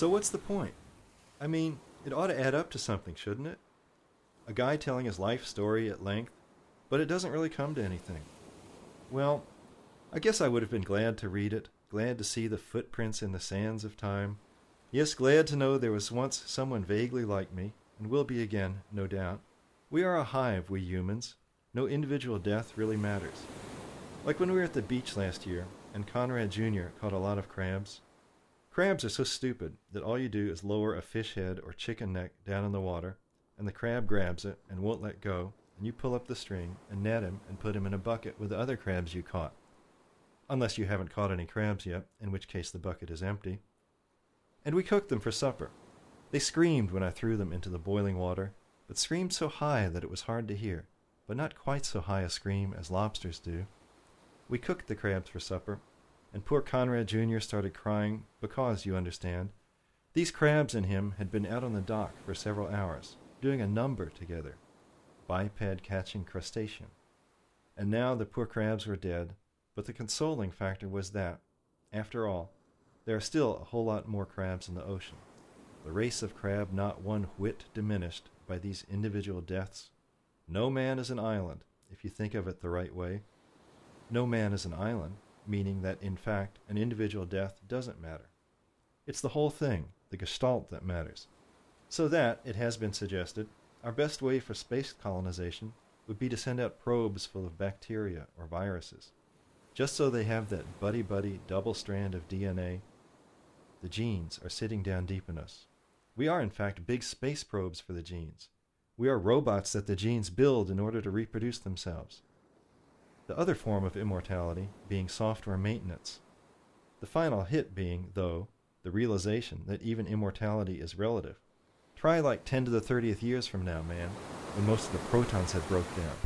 So what's the point? I mean, it ought to add up to something, shouldn't it? A guy telling his life story at length, but it doesn't really come to anything. Well, I guess I would have been glad to read it, glad to see the footprints in the sands of time. Yes, glad to know there was once someone vaguely like me, and will be again, no doubt. We are a hive, we humans. No individual death really matters. Like when we were at the beach last year, and Conrad Jr. caught a lot of crabs. Crabs are so stupid that all you do is lower a fish head or chicken neck down in the water, and the crab grabs it and won't let go, and you pull up the string and net him and put him in a bucket with the other crabs you caught. Unless you haven't caught any crabs yet, in which case the bucket is empty. And we cooked them for supper. They screamed when I threw them into the boiling water, but screamed so high that it was hard to hear, but not quite so high a scream as lobsters do. We cooked the crabs for supper, and poor Conrad Jr. started crying because, you understand, these crabs and him had been out on the dock for several hours, doing a number together biped catching crustacean. And now the poor crabs were dead, but the consoling factor was that, after all, there are still a whole lot more crabs in the ocean. The race of crab not one whit diminished by these individual deaths. No man is an island, if you think of it the right way. No man is an island, meaning that in fact an individual death doesn't matter. It's the whole thing, the gestalt, that matters. So that, it has been suggested, our best way for space colonization would be to send out probes full of bacteria or viruses, just so they have that buddy buddy double strand of DNA. The genes are sitting down deep in us. We are, in fact, big space probes for the genes. We are robots that the genes build in order to reproduce themselves. The other form of immortality being software maintenance. The final hit being, though, the realization that even immortality is relative. Try like 10 to the 30th years from now, man, when most of the protons have broke down.